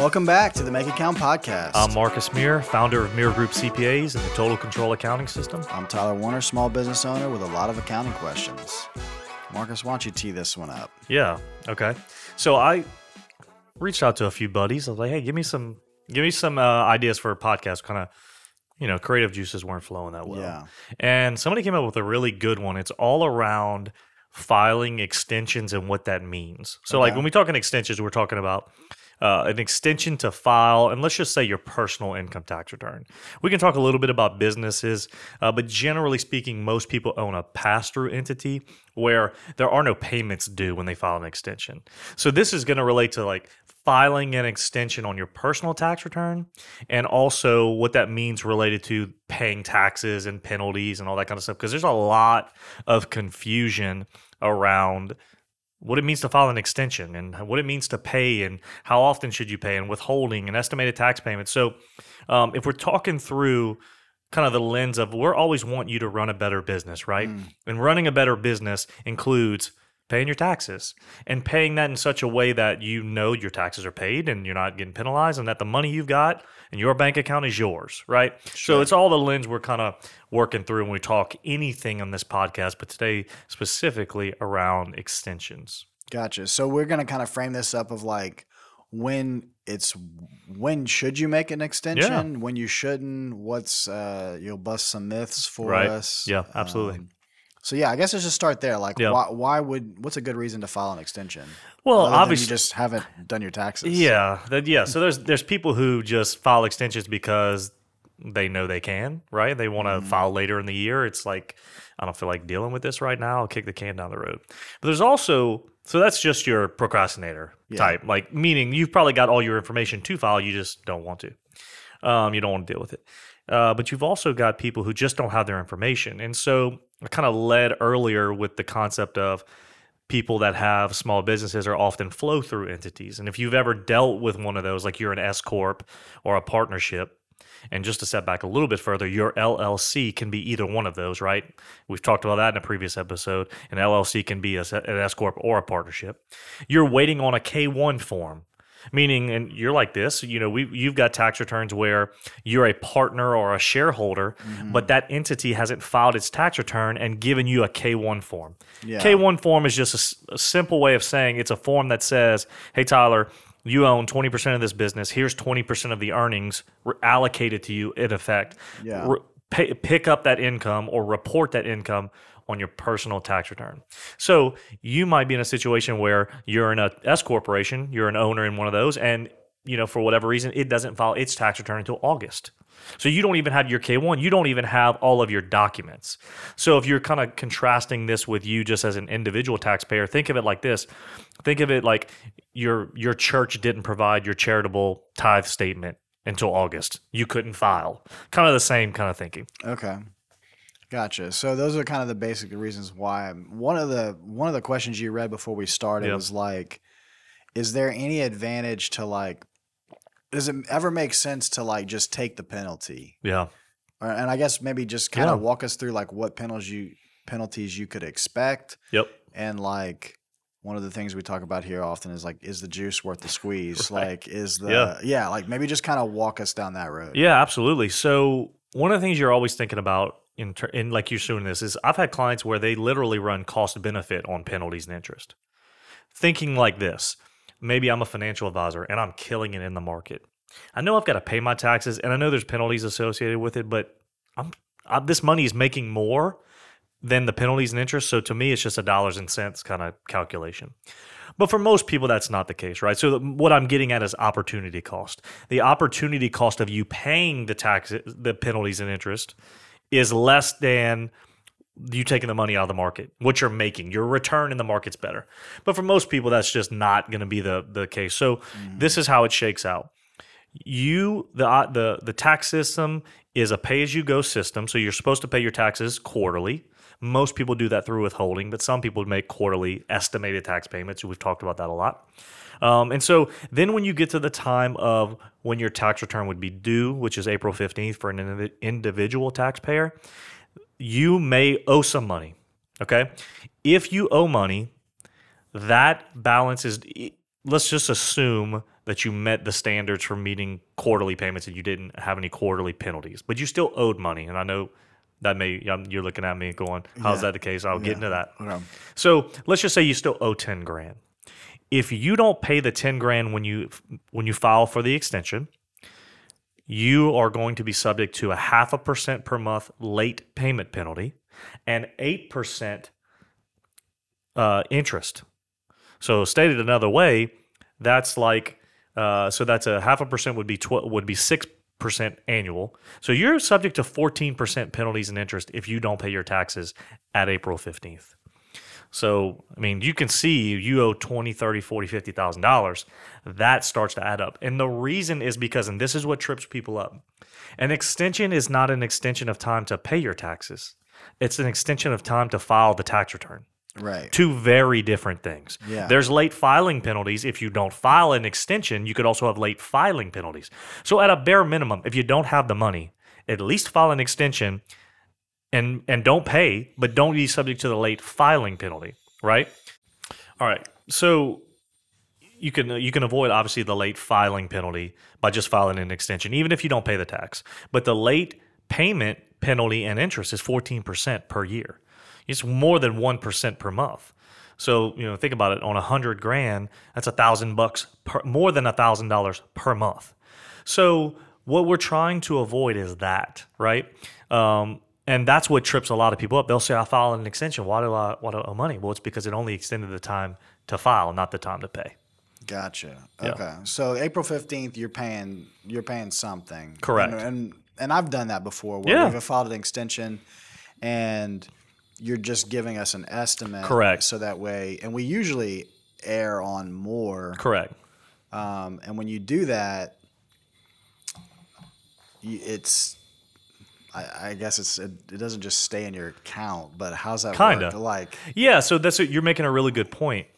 Welcome back to the Make Account Podcast. I'm Marcus Mire, founder of Mire Group CPAs and the Total Control Accounting System. I'm Tyler Warner, small business owner with a lot of accounting questions. Marcus, why don't you tee this one up? Yeah. Okay. So I reached out to a few buddies. I was like, "Hey, give me some, give me some uh, ideas for a podcast." Kind of, you know, creative juices weren't flowing that well. Yeah. And somebody came up with a really good one. It's all around filing extensions and what that means. So, like when we talk in extensions, we're talking about uh, an extension to file, and let's just say your personal income tax return. We can talk a little bit about businesses, uh, but generally speaking, most people own a pass through entity where there are no payments due when they file an extension. So, this is going to relate to like filing an extension on your personal tax return and also what that means related to paying taxes and penalties and all that kind of stuff because there's a lot of confusion around what it means to file an extension and what it means to pay and how often should you pay and withholding and estimated tax payments. So, um, if we're talking through kind of the lens of we're always want you to run a better business, right? And running a better business includes paying your taxes and paying that in such a way that you know your taxes are paid and you're not getting penalized and that the money you've got in your bank account is yours, right? So it's all the lens we're kind of working through when we talk anything on this podcast, but today specifically around extensions. Gotcha. So we're gonna kind of frame this up of like when it's when should you make an extension, when you shouldn't, what's uh you'll bust some myths for Right. us. Yeah, absolutely. Um, so yeah, I guess let's just start there. Like Yeah. why why would what's a good reason to file an extension? Well, obviously, you just haven't done your taxes. Yeah, that yeah. So there's there's people who just file extensions because they know they can, right? They want to Mm-hmm. file later in the year. It's like I don't feel like dealing with this right now. I'll kick the can down the road. But there's also so that's just your procrastinator Yeah. type, like meaning you've probably got all your information to file, you just don't want to. Um, you don't want to deal with it. Uh, but you've also got people who just don't have their information, and so I kind of led earlier with the concept of people that have small businesses are often flow through entities. And if you've ever dealt with one of those, like you're an S Corp or a partnership, and just to step back a little bit further, your LLC can be either one of those, right? We've talked about that in a previous episode. An LLC can be a, an S Corp or a partnership. You're waiting on a K1 form. Meaning, and you're like this, you know, we you've got tax returns where you're a partner or a shareholder, mm-hmm. but that entity hasn't filed its tax return and given you a K1 form. Yeah. K1 form is just a simple way of saying it's a form that says, "Hey Tyler, you own 20% of this business. Here's 20% of the earnings allocated to you in effect. Yeah. Re- pay, pick up that income or report that income on your personal tax return. So you might be in a situation where you're in a S corporation, you're an owner in one of those, and you know for whatever reason it doesn't file its tax return until August. So you don't even have your K1, you don't even have all of your documents. So if you're kind of contrasting this with you just as an individual taxpayer, think of it like this. Think of it like your your church didn't provide your charitable tithe statement until August. You couldn't file. Kind of the same kind of thinking. Okay. Gotcha. So those are kind of the basic reasons why I'm, one of the one of the questions you read before we started Yeah. was like, is there any advantage to like does it ever make sense to like just take the penalty? Yeah. Or, and I guess maybe just kind Yeah. of walk us through like what penalties you penalties you could expect Yep. and like one of the things we talk about here often is like is the juice worth the squeeze? Right. Like is the Yeah. yeah, like maybe just kind of walk us down that road. Yeah, absolutely. So one of the things you're always thinking about in, ter- in like you're showing this is I've had clients where they literally run cost benefit on penalties and interest. Thinking like this, maybe I'm a financial advisor and I'm killing it in the market. I know I've got to pay my taxes and I know there's penalties associated with it, but I'm I, this money is making more than the penalties and interest. So to me, it's just a dollars and cents kind of calculation. But for most people, that's not the case, right? So what I'm getting at is opportunity cost. The opportunity cost of you paying the taxes, the penalties and interest, is less than you taking the money out of the market. What you're making, your return in the market's better. But for most people, that's just not going to be the the case. So this is how it shakes out. You the uh, the the tax system is a pay as you go system. So you're supposed to pay your taxes quarterly. Most people do that through withholding, but some people make quarterly estimated tax payments. We've talked about that a lot. Um, and so then when you get to the time of when your tax return would be due, which is April 15th for an indiv- individual taxpayer, you may owe some money. Okay. If you owe money, that balance is, let's just assume that you met the standards for meeting quarterly payments and you didn't have any quarterly penalties, but you still owed money. And I know that may you're looking at me going, "How's Yeah. that the case?" I'll get into that. Okay. So let's just say you still owe ten grand. If you don't pay the ten grand when you when you file for the extension, you are going to be subject to a half a percent per month late payment penalty and eight percent uh, interest. So stated another way, that's like uh, so that's a half a percent would be tw- would be six percent annual. So you're subject to fourteen percent penalties and interest if you don't pay your taxes at April fifteenth. So, I mean, you can see you owe 20, 30, 40, 50,000 dollars. That starts to add up. And the reason is because and this is what trips people up. An extension is not an extension of time to pay your taxes. It's an extension of time to file the tax return. Right. Two very different things. Yeah. There's late filing penalties. If you don't file an extension, you could also have late filing penalties. So, at a bare minimum, if you don't have the money, at least file an extension and and don't pay, but don't be subject to the late filing penalty, right? All right. So you can you can avoid obviously the late filing penalty by just filing an extension, even if you don't pay the tax. But the late payment penalty and interest is fourteen percent per year. It's more than one percent per month. So you know, think about it. On a hundred grand, that's a thousand bucks per, more than a thousand dollars per month. So what we're trying to avoid is that, right? Um, and that's what trips a lot of people up. They'll say, "I filed an extension. Why do I why do I owe money?" Well, it's because it only extended the time to file, not the time to pay. Gotcha. Yeah. Okay. So April fifteenth, you're paying you're paying something. Correct. And and, and I've done that before. Where Yeah. We've filed an extension, and you're just giving us an estimate. Correct. So that way, and we usually err on more. Correct. Um, and when you do that, it's. I, I guess it's it, it doesn't just stay in your account, but how's that Kinda. Like, Yeah, so that's you're making a really good point.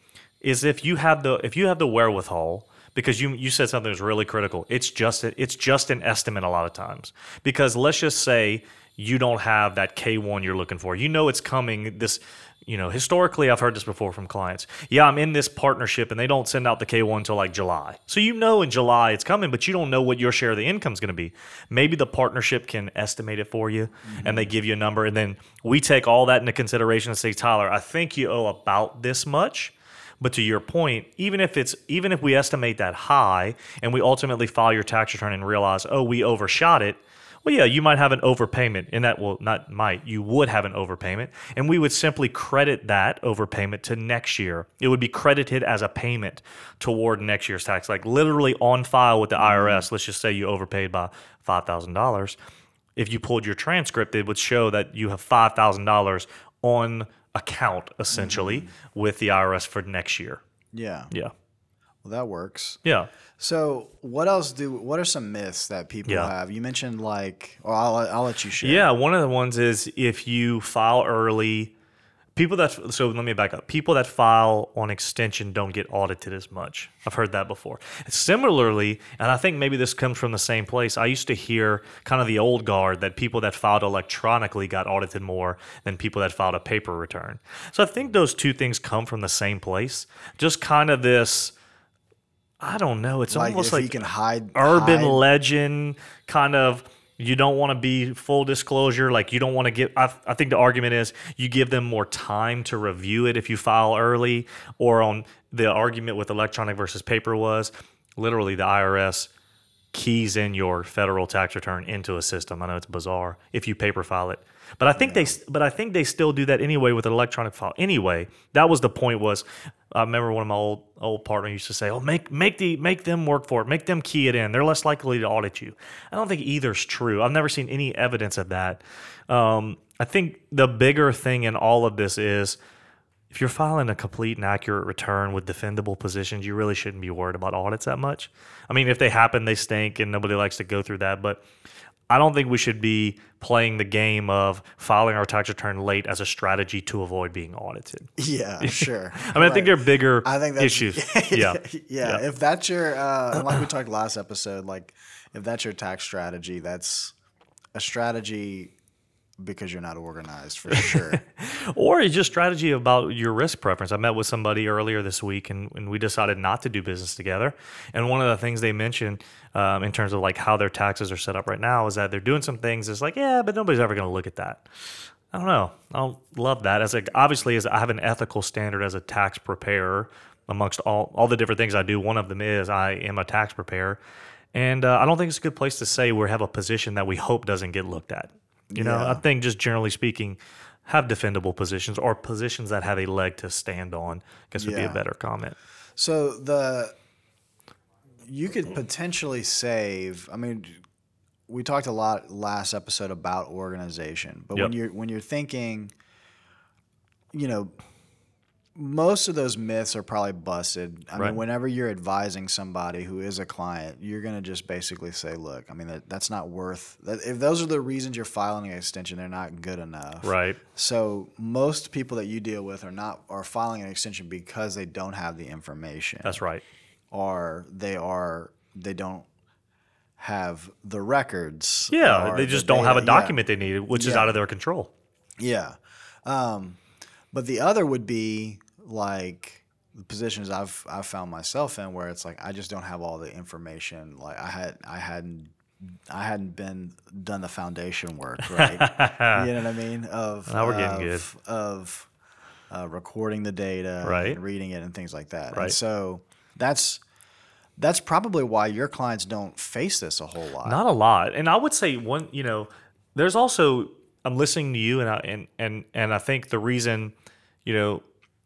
Is if you have the if you have the wherewithal because you you said something that's really critical. It's just a, it's just an estimate a lot of times because let's just say you don't have that K1 you're looking for. You know it's coming this you know, historically I've heard this before from clients. Yeah, I'm in this partnership and they don't send out the K1 until like July. So you know in July it's coming, but you don't know what your share of the income is going to be. Maybe the partnership can estimate it for you and they mm-hmm. give you a number and then we take all that into consideration and say, "Tyler, I think you owe about this much." But to your point, even if it's even if we estimate that high and we ultimately file your tax return and realize, "Oh, we overshot it." Well, yeah, you might have an overpayment, and that will not might you would have an overpayment, and we would simply credit that overpayment to next year. It would be credited as a payment toward next year's tax, like literally on file with the mm-hmm. IRS. Let's just say you overpaid by five thousand dollars. If you pulled your transcript, it would show that you have five thousand dollars on account essentially mm-hmm. with the IRS for next year. yeah, Yeah, well, that works. yeah. So, what else do? What are some myths that people Yeah. have? You mentioned like, or I'll I'll let you share. Yeah, one of the ones is if you file early, people that so let me back up. People that file on extension don't get audited as much. I've heard that before. Similarly, and I think maybe this comes from the same place. I used to hear kind of the old guard that people that filed electronically got audited more than people that filed a paper return. So I think those two things come from the same place. Just kind of this I don't know, it's like almost like you can hide urban hide- legend kind of you don't want to be full disclosure like you don't want to give I, I think the argument is you give them more time to review it if you file early or on the argument with electronic versus paper was literally the irs keys in your federal tax return into a system. I know it's bizarre if you paper file it. But i think they but i think they still do that anyway with an electronic file. Anyway that was the point was i remember one of my old old partners used to say oh make make the make them work for it make them key it in they're less likely to audit you i don't think either's true i've never seen any evidence of that um, i think the bigger thing in all of this is if you're filing a complete and accurate return with defendable positions, you really shouldn't be worried about audits that much. I mean, if they happen, they stink, and nobody likes to go through that. But I don't think we should be playing the game of filing our tax return late as a strategy to avoid being audited. Yeah, sure. I mean, I think there are bigger I think that's, issues. yeah. yeah, Yeah. If that's your, uh, like we talked last episode, like if that's your tax strategy, that's a strategy because you're not organized for sure. or it's just strategy about your risk preference. I met with somebody earlier this week and, and we decided not to do business together. And one of the things they mentioned um, in terms of like how their taxes are set up right now is that they're doing some things It's like, yeah, but nobody's ever going to look at that. I don't know. I love that. As like obviously, as I have an ethical standard as a tax preparer amongst all all the different things I do. One of them is I am a tax preparer, and uh, I don't think it's a good place to say we have a position that we hope doesn't get looked at. You know, I think just generally speaking, have defendable positions or positions that have a leg to stand on. I guess would be a better comment. So the you could potentially save. I mean, we talked a lot last episode about organization, but when you're when you're thinking, you know, most of those myths are probably busted. I Right. mean, whenever you're advising somebody who is a client, you're going to just basically say, "Look, I mean, that, that's not worth. That, if those are the reasons you're filing an extension, they're not good enough." Right. So most people that you deal with are not are filing an extension because they don't have the information That's right. or they are they don't have the records. Yeah, they the just don't have a data. Yeah. document they need, which is out of their control. Yeah. Um, but the other would be like the positions I've I've found myself in where it's like I just don't have all the information. Like I had I hadn't I hadn't been done the foundation work, right? you know what I mean? Of Now we're getting good. of, of uh, recording the data, Right. and reading it, and things like that. Right. And so that's that's probably why your clients don't face this a whole lot. Not a lot. And I would say one, you know, there's also I'm listening to you and I and and and I think the reason, you know,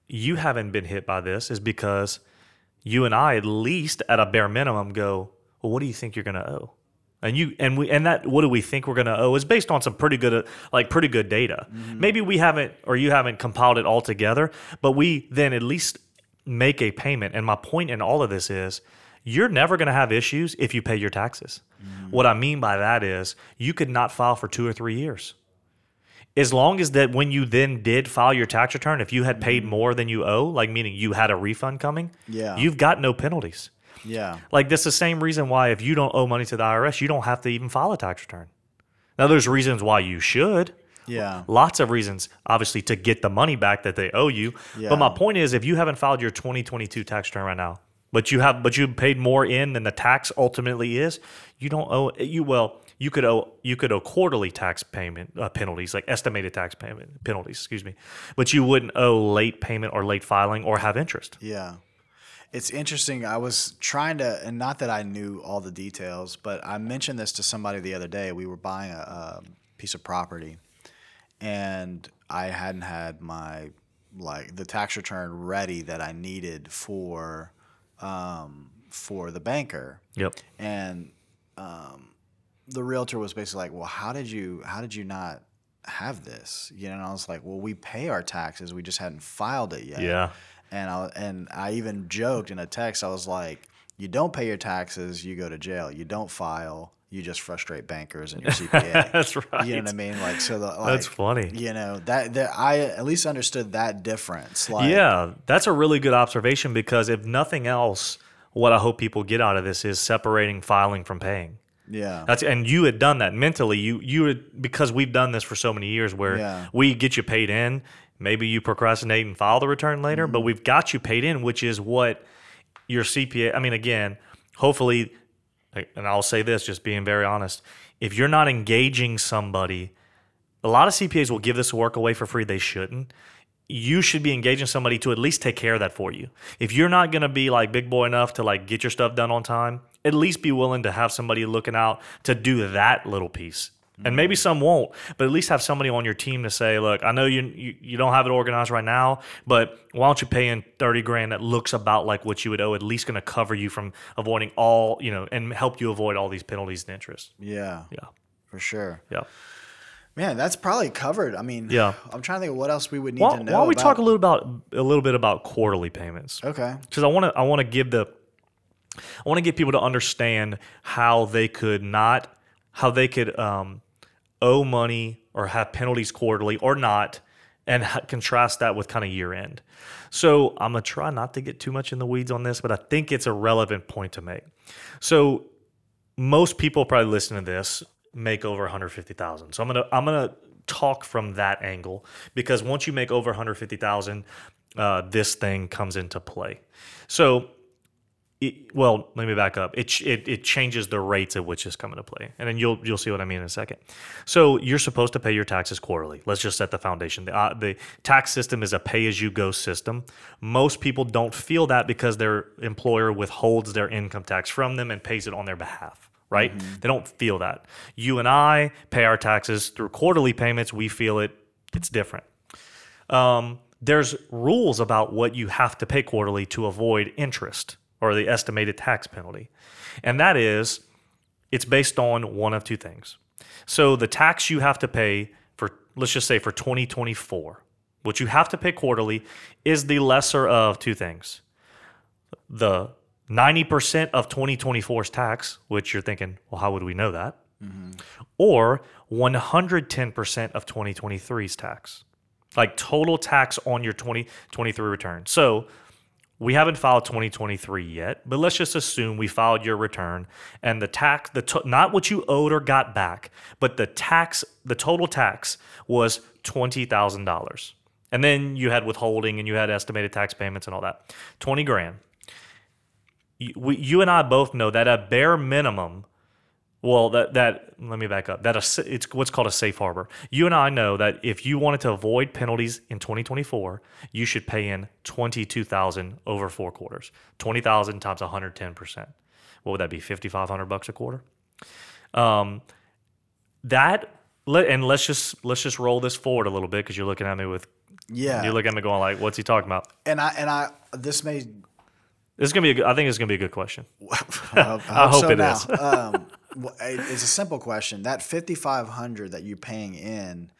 you haven't been hit by this is because you and I at least at a bare minimum go, well, what do you think you're going to owe? And you and we and that what do we think we're going to owe is based on some pretty good like pretty good data. Mm-hmm. Maybe we haven't or you haven't compiled it all together, but we then at least make a payment. And my point in all of this is you're never going to have issues if you pay your taxes. Mm-hmm. What I mean by that is you could not file for 2 or 3 years. As long as that when you then did file your tax return, if you had paid mm-hmm. more than you owe, like meaning you had a refund coming, Yeah. you've got no penalties. Yeah. Like that's the same reason why if you don't owe money to the IRS, you don't have to even file a tax return. Now there's reasons why you should. Yeah. Lots of reasons, obviously, to get the money back that they owe you. Yeah. But my point is, if you haven't filed your 2022 tax return right now, but you have, but you paid more in than the tax ultimately is, you don't owe you. Well, you could owe you could owe quarterly tax payment uh, penalties, like estimated tax payment penalties, excuse me, but you wouldn't owe late payment or late filing or have interest. Yeah. It's interesting. I was trying to, and not that I knew all the details, but I mentioned this to somebody the other day. We were buying a, a piece of property, and I hadn't had my like the tax return ready that I needed for um, for the banker, Yep. and um, the realtor was basically like, "Well, how did you how did you not have this?" You know, and I was like, "Well, we pay our taxes. We just hadn't filed it yet." Yeah. And I and I even joked in a text. I was like, "You don't pay your taxes, you go to jail. You don't file, you just frustrate bankers and your CPA." That's right. You know what I mean? Like so. The, like, That's funny. You know that that I at least understood that difference. Like, yeah, that's a really good observation because if nothing else, what I hope people get out of this is separating filing from paying. Yeah, That's and you had done that mentally. You you had, because we've done this for so many years where Yeah. we get you paid in. Maybe you procrastinate and file the return later, Mm-hmm. but we've got you paid in, which is what your CPA. I mean, again, hopefully, and I'll say this, just being very honest. If you're not engaging somebody, a lot of CPAs will give this work away for free. They shouldn't. You should be engaging somebody to at least take care of that for you. If you're not going to be like big boy enough to like get your stuff done on time, at least be willing to have somebody looking out to do that little piece. And maybe mm-hmm. some won't, but at least have somebody on your team to say, "Look, I know you, you you don't have it organized right now, but why don't you pay in thirty grand that looks about like what you would owe? At least going to cover you from avoiding all you know and help you avoid all these penalties and interest." yeah, Yeah, for sure. yeah. Man, that's probably covered. I mean, Yeah. I'm trying to think of what else we would need Why, to know. why don't we about- talk a little about a little bit about quarterly payments? Okay. because I want to I want to give the I want to get people to understand how they could not how they could um, owe money or have penalties quarterly or not, and ha- contrast that with kind of year end. So I'm gonna try not to get too much in the weeds on this, but I think it's a relevant point to make. So most people probably listening to this make over 150,000. So I'm gonna I'm gonna talk from that angle because once you make over 150,000, uh, this thing comes into play. So it, well, let me back up. It, it it changes the rates at which it's coming to play, and then you'll you'll see what I mean in a second. So you're supposed to pay your taxes quarterly. Let's just set the foundation. The, uh, the tax system is a pay as you go system. Most people don't feel that because their employer withholds their income tax from them and pays it on their behalf. Right? They don't feel that. You and I pay our taxes through quarterly payments. We feel it. It's different um, there's rules about what you have to pay quarterly to avoid interest or the estimated tax penalty. And that is, it's based on one of two things. So the tax you have to pay for, let's just say for 2024, what you have to pay quarterly is the lesser of two things. The 90% of 2024's tax, which you're thinking, well, how would we know that? Mm-hmm. Or 110% of 2023's tax like total tax on your 2023 return. So we haven't filed 2023 yet, but let's just assume we filed your return and the tax, the to, not what you owed or got back, but the tax, the total tax was twenty thousand dollars, and then you had withholding and you had estimated tax payments and all that, twenty grand. You, we, you and I both know that a bare minimum well, that that let me back up. That a, it's what's called a safe harbor. You and I know that if you wanted to avoid penalties in 2024, you should pay in 22,000 over four quarters. 20,000 times 110 percent. What would that be? 5,500 bucks a quarter. Um, that and let's just let's just roll this forward a little bit because you're looking at me with Yeah. you're looking at me going like, what's he talking about? and I and I this may This is gonna be a I think it's gonna be a good question. I, I hope so it now. is. um, well, it's a simple question. That fifty five hundred that you're paying in,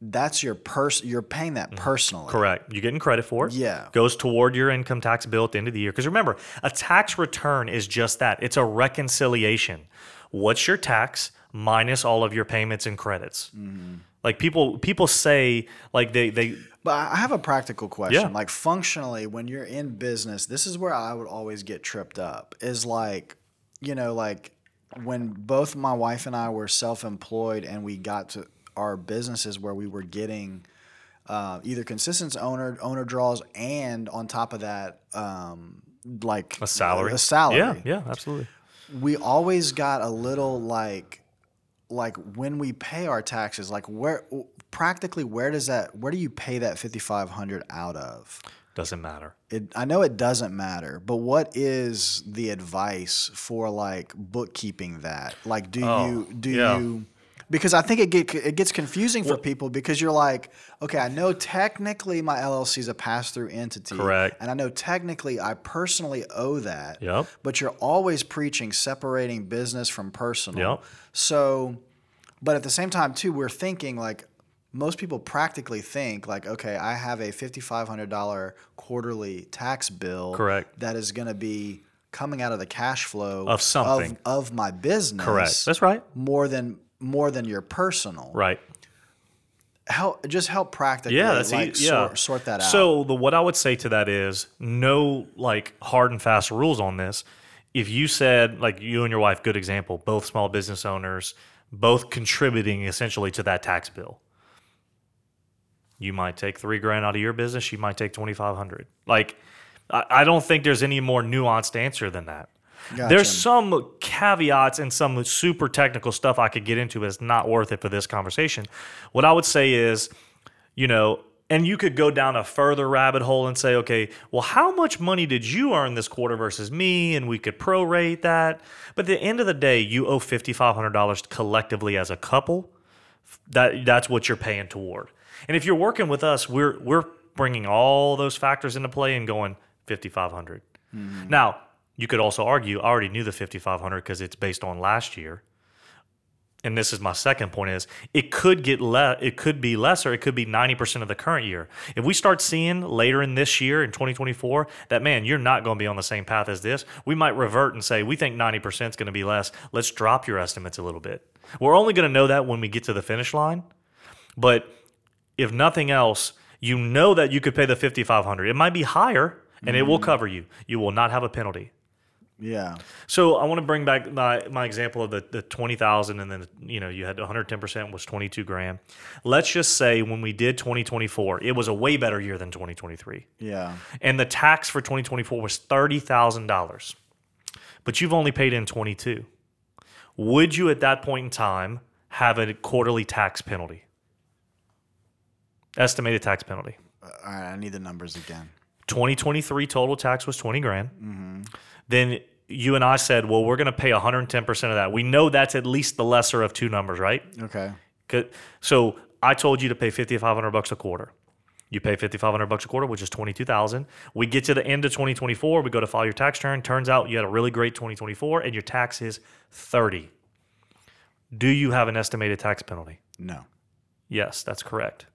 that's your pers. You're paying that personally. Mm-hmm. Correct. You're getting credit for it. Yeah. Goes toward your income tax bill at the end of the year. Because remember, a tax return is just that it's a reconciliation. What's your tax minus all of your payments and credits? Mm-hmm. Like people people say like they they But I I have a practical question. Yeah. Like functionally, when you're in business, this is where I would always get tripped up. Is like, you know, like when both my wife and I were self-employed and we got to our businesses where we were getting uh, either consistent owner owner draws and on top of that, um, like a salary. A salary. Yeah, yeah, absolutely. we always got a little like like when we pay our taxes like where practically where does that where do you pay that 5500 out of Doesn't matter. it, I know it doesn't matter, but what is the advice for like bookkeeping that? Like, do Oh, you do yeah. you? Because I think it get it gets confusing for people because you're like, okay, I know technically my LLC is a pass through entity, Correct. and I know technically I personally owe that, Yep. but you're always preaching separating business from personal. Yep. So, but at the same time, too, we're thinking like most people practically think like, okay, I have a fifty-five hundred dollar quarterly tax bill, Correct. that is going to be coming out of the cash flow Of something. of, of my business, Correct. That's right. more than more than your personal. Right. Help just help practically, Yeah, that's like e- yeah. sort, sort that out. So the what I would say to that is no like hard and fast rules on this. If you said like you and your wife, good example, both small business owners, both contributing essentially to that tax bill. You might take three grand out of your business. You might take twenty five hundred. Like, I, I don't think there's any more nuanced answer than that. Gotcha. There's some caveats and some super technical stuff I could get into, but it's not worth it for this conversation. What I would say is, you know, and you could go down a further rabbit hole and say, okay, well, how much money did you earn this quarter versus me? And we could prorate that. But at the end of the day, you owe $5,500 collectively as a couple. That that's what you're paying toward. And if you're working with us, we're we're bringing all those factors into play and going 5,500. Mm-hmm. Now, you could also argue I already knew the 5,500 because it's based on last year. And this is my second point is it could get le- it could be less or it could be 90% of the current year. If we start seeing later in this year in 2024 that man you're not going to be on the same path as this we might revert and say we think 90% is going to be less. Let's drop your estimates a little bit. We're only going to know that when we get to the finish line but if nothing else you know that you could pay the 5500 it might be higher and it will mm. cover you you will not have a penalty Yeah. So I want to bring back my, my example of the, the 20,000 and then, you know, you had 110% was 22 grand. Let's just say when we did 2024, it was a way better year than 2023. Yeah. And the tax for 2024 was $30,000. But you've only paid in 22. Would you at that point in time have a quarterly tax penalty? Estimated tax penalty. Uh, all right. I need the numbers again. 2023 total tax was 20 grand. Then you and I said, well, we're going to pay 110% of that. We know that's at least the lesser of two numbers, right? Okay. So I told you to pay 5,500 bucks a quarter. You pay 5,500 bucks a quarter, which is 22,000. We get to the end of 2024, we go to file your tax return. Turns out you had a really great 2024 and your tax is 30. Do you have an estimated tax penalty? No. Yes, that's correct.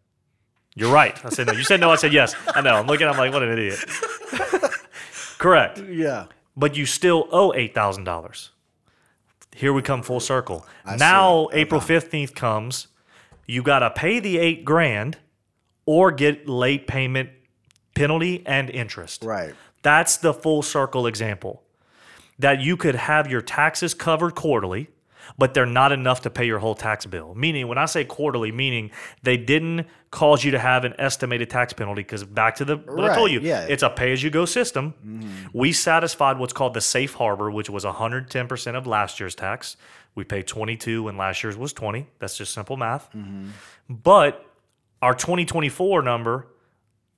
You're right. I said no. You said no. I said yes. I know. I'm looking. I'm like, what an idiot. correct. Yeah. But you still owe eight thousand dollars. Here we come full circle. I now see. April fifteenth comes. You got to pay the eight grand, or get late payment penalty and interest. Right. That's the full circle example. That you could have your taxes covered quarterly, but they're not enough to pay your whole tax bill. Meaning, when I say quarterly, meaning they didn't cause you to have an estimated tax penalty because back to the what I told you, yeah. it's a pay as you go system. Mm-hmm. We satisfied what's called the safe harbor, which was 110% of last year's tax. We paid 22 when last year's was 20. That's just simple math. Mm-hmm. But our 2024 number,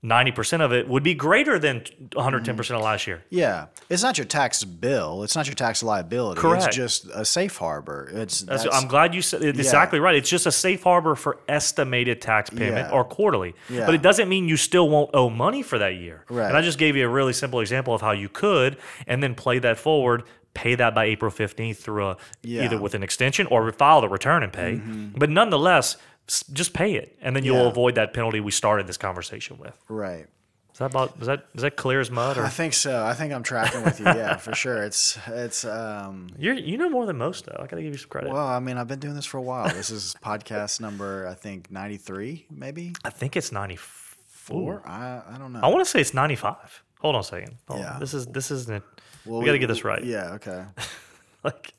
90% of it would be greater than 110% of last year. Yeah. It's not your tax bill. It's not your tax liability. Correct. It's just a safe harbor. It's That's, that's, I'm glad you said it's exactly right. It's just a safe harbor for estimated tax payment Yeah. or quarterly. Yeah. But it doesn't mean you still won't owe money for that year. Right. And I just gave you a really simple example of how you could and then play that forward, pay that by April 15th through a Yeah. either with an extension or file the return and pay. Mm-hmm. But nonetheless, just pay it and then you'll Yeah. avoid that penalty we started this conversation with. right. Is that about is that is that clear as mud or I think so. I think I'm tracking with you. Yeah, for sure. It's it's um you're you know more than most though. I gotta give you some credit. well, I mean, I've been doing this for a while. This is podcast number I think 93, maybe I think it's 94. 4. I I don't know. I want to say it's 95. Hold on a second. Hold on. Yeah. This is this isn't. Well, we got to get this right. Yeah, okay. Like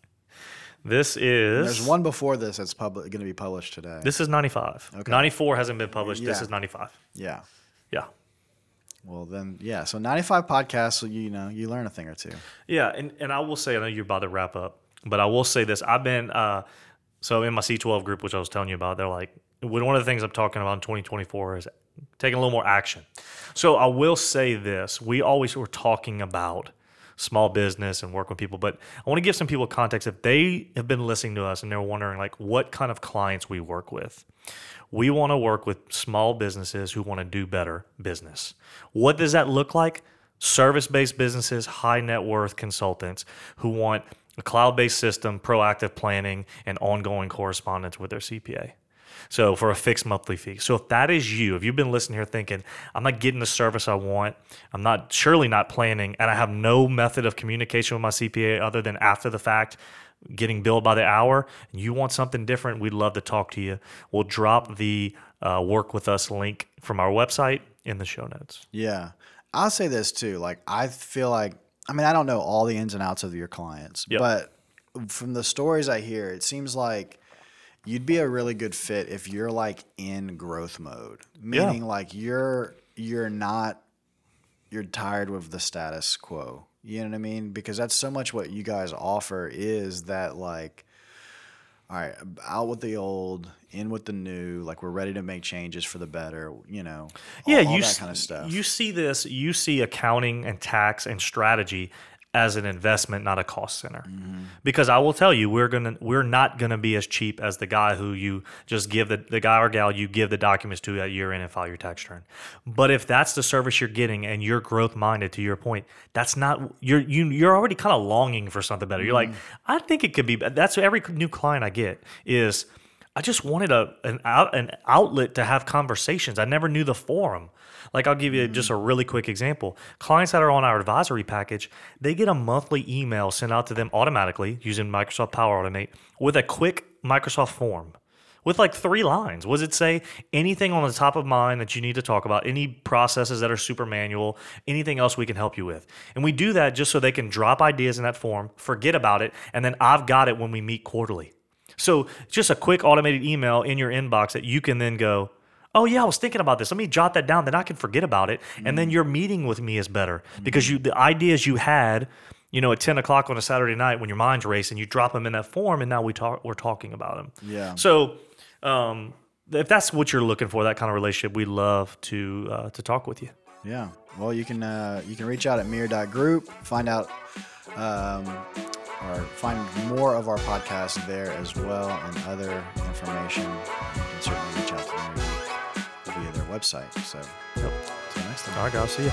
this is There's one before this that's public going to be published today. This is 95. Okay. 94 hasn't been published. This is 95. yeah. Yeah. Well, then yeah, so 95 podcasts, so you know, you learn a thing or two. Yeah, and, and I will say, I know you're about to wrap up, but I will say this. I've been, uh, so in my C12 group, which I was telling you about, they're like, one of the things I'm talking about in 2024 is taking a little more action. So I will say this. We always were talking about small business and work with people, but I want to give some people context. If they have been listening to us and they're wondering like what kind of clients we work with, we want to work with small businesses who want to do better business. What does that look like? Service based businesses, high net worth consultants who want a cloud based system, proactive planning, and ongoing correspondence with their CPA. So for a fixed monthly fee. So if that is you, if you've been listening here thinking, I'm not getting the service I want, I'm not surely not planning, and I have no method of communication with my CPA other than after the fact, getting billed by the hour, and you want something different, we'd love to talk to you. We'll drop the uh, work with us link from our website in the show notes. Yeah. I'll say this too. Like, I feel like, I mean, I don't know all the ins and outs of your clients, Yep. but from the stories I hear, it seems like you'd be a really good fit if you're like in growth mode, Yeah. meaning like you're, you're not, you're tired with the status quo. You know what I mean? Because that's so much what you guys offer is that like, all right, out with the old, in with the new. Like we're ready to make changes for the better. You know, all, yeah, all that s- kind of stuff. You see this. You see accounting and tax and strategy as an investment, not a cost center. Mm-hmm. Because I will tell you, we're gonna we're not gonna be as cheap as the guy who you just give the the guy or gal you give the documents to at year in and file your tax return. But if that's the service you're getting and you're growth minded, to your point, that's not you're you you're already kind of longing for something better. You're like, Mm-hmm. I think it could be. That's every new client I get is. I just wanted a an out an outlet to have conversations. I never knew the forum. Like I'll give you just a really quick example. Clients that are on our advisory package, they get a monthly email sent out to them automatically using Microsoft Power Automate with a quick Microsoft form with like three lines. Was it say anything on the top of mind that you need to talk about, any processes that are super manual, anything else we can help you with? And we do that just so they can drop ideas in that form, forget about it, and then I've got it when we meet quarterly. So just a quick automated email in your inbox that you can then go, oh yeah, I was thinking about this. Let me jot that down. Then I can forget about it, and then your meeting with me is better because you the ideas you had, you know, at ten o'clock on a Saturday night when your mind's racing, you drop them in that form, and now we talk. We're talking about them. Yeah. So, um, if that's what you're looking for, that kind of relationship, we love to uh, to talk with you. Yeah. Well, you can uh, you can reach out at mire.group, find out um, or find more of our podcast there as well and other information. You can certainly reach out to Mire website. So, yep. until next time. All right, guys. See ya.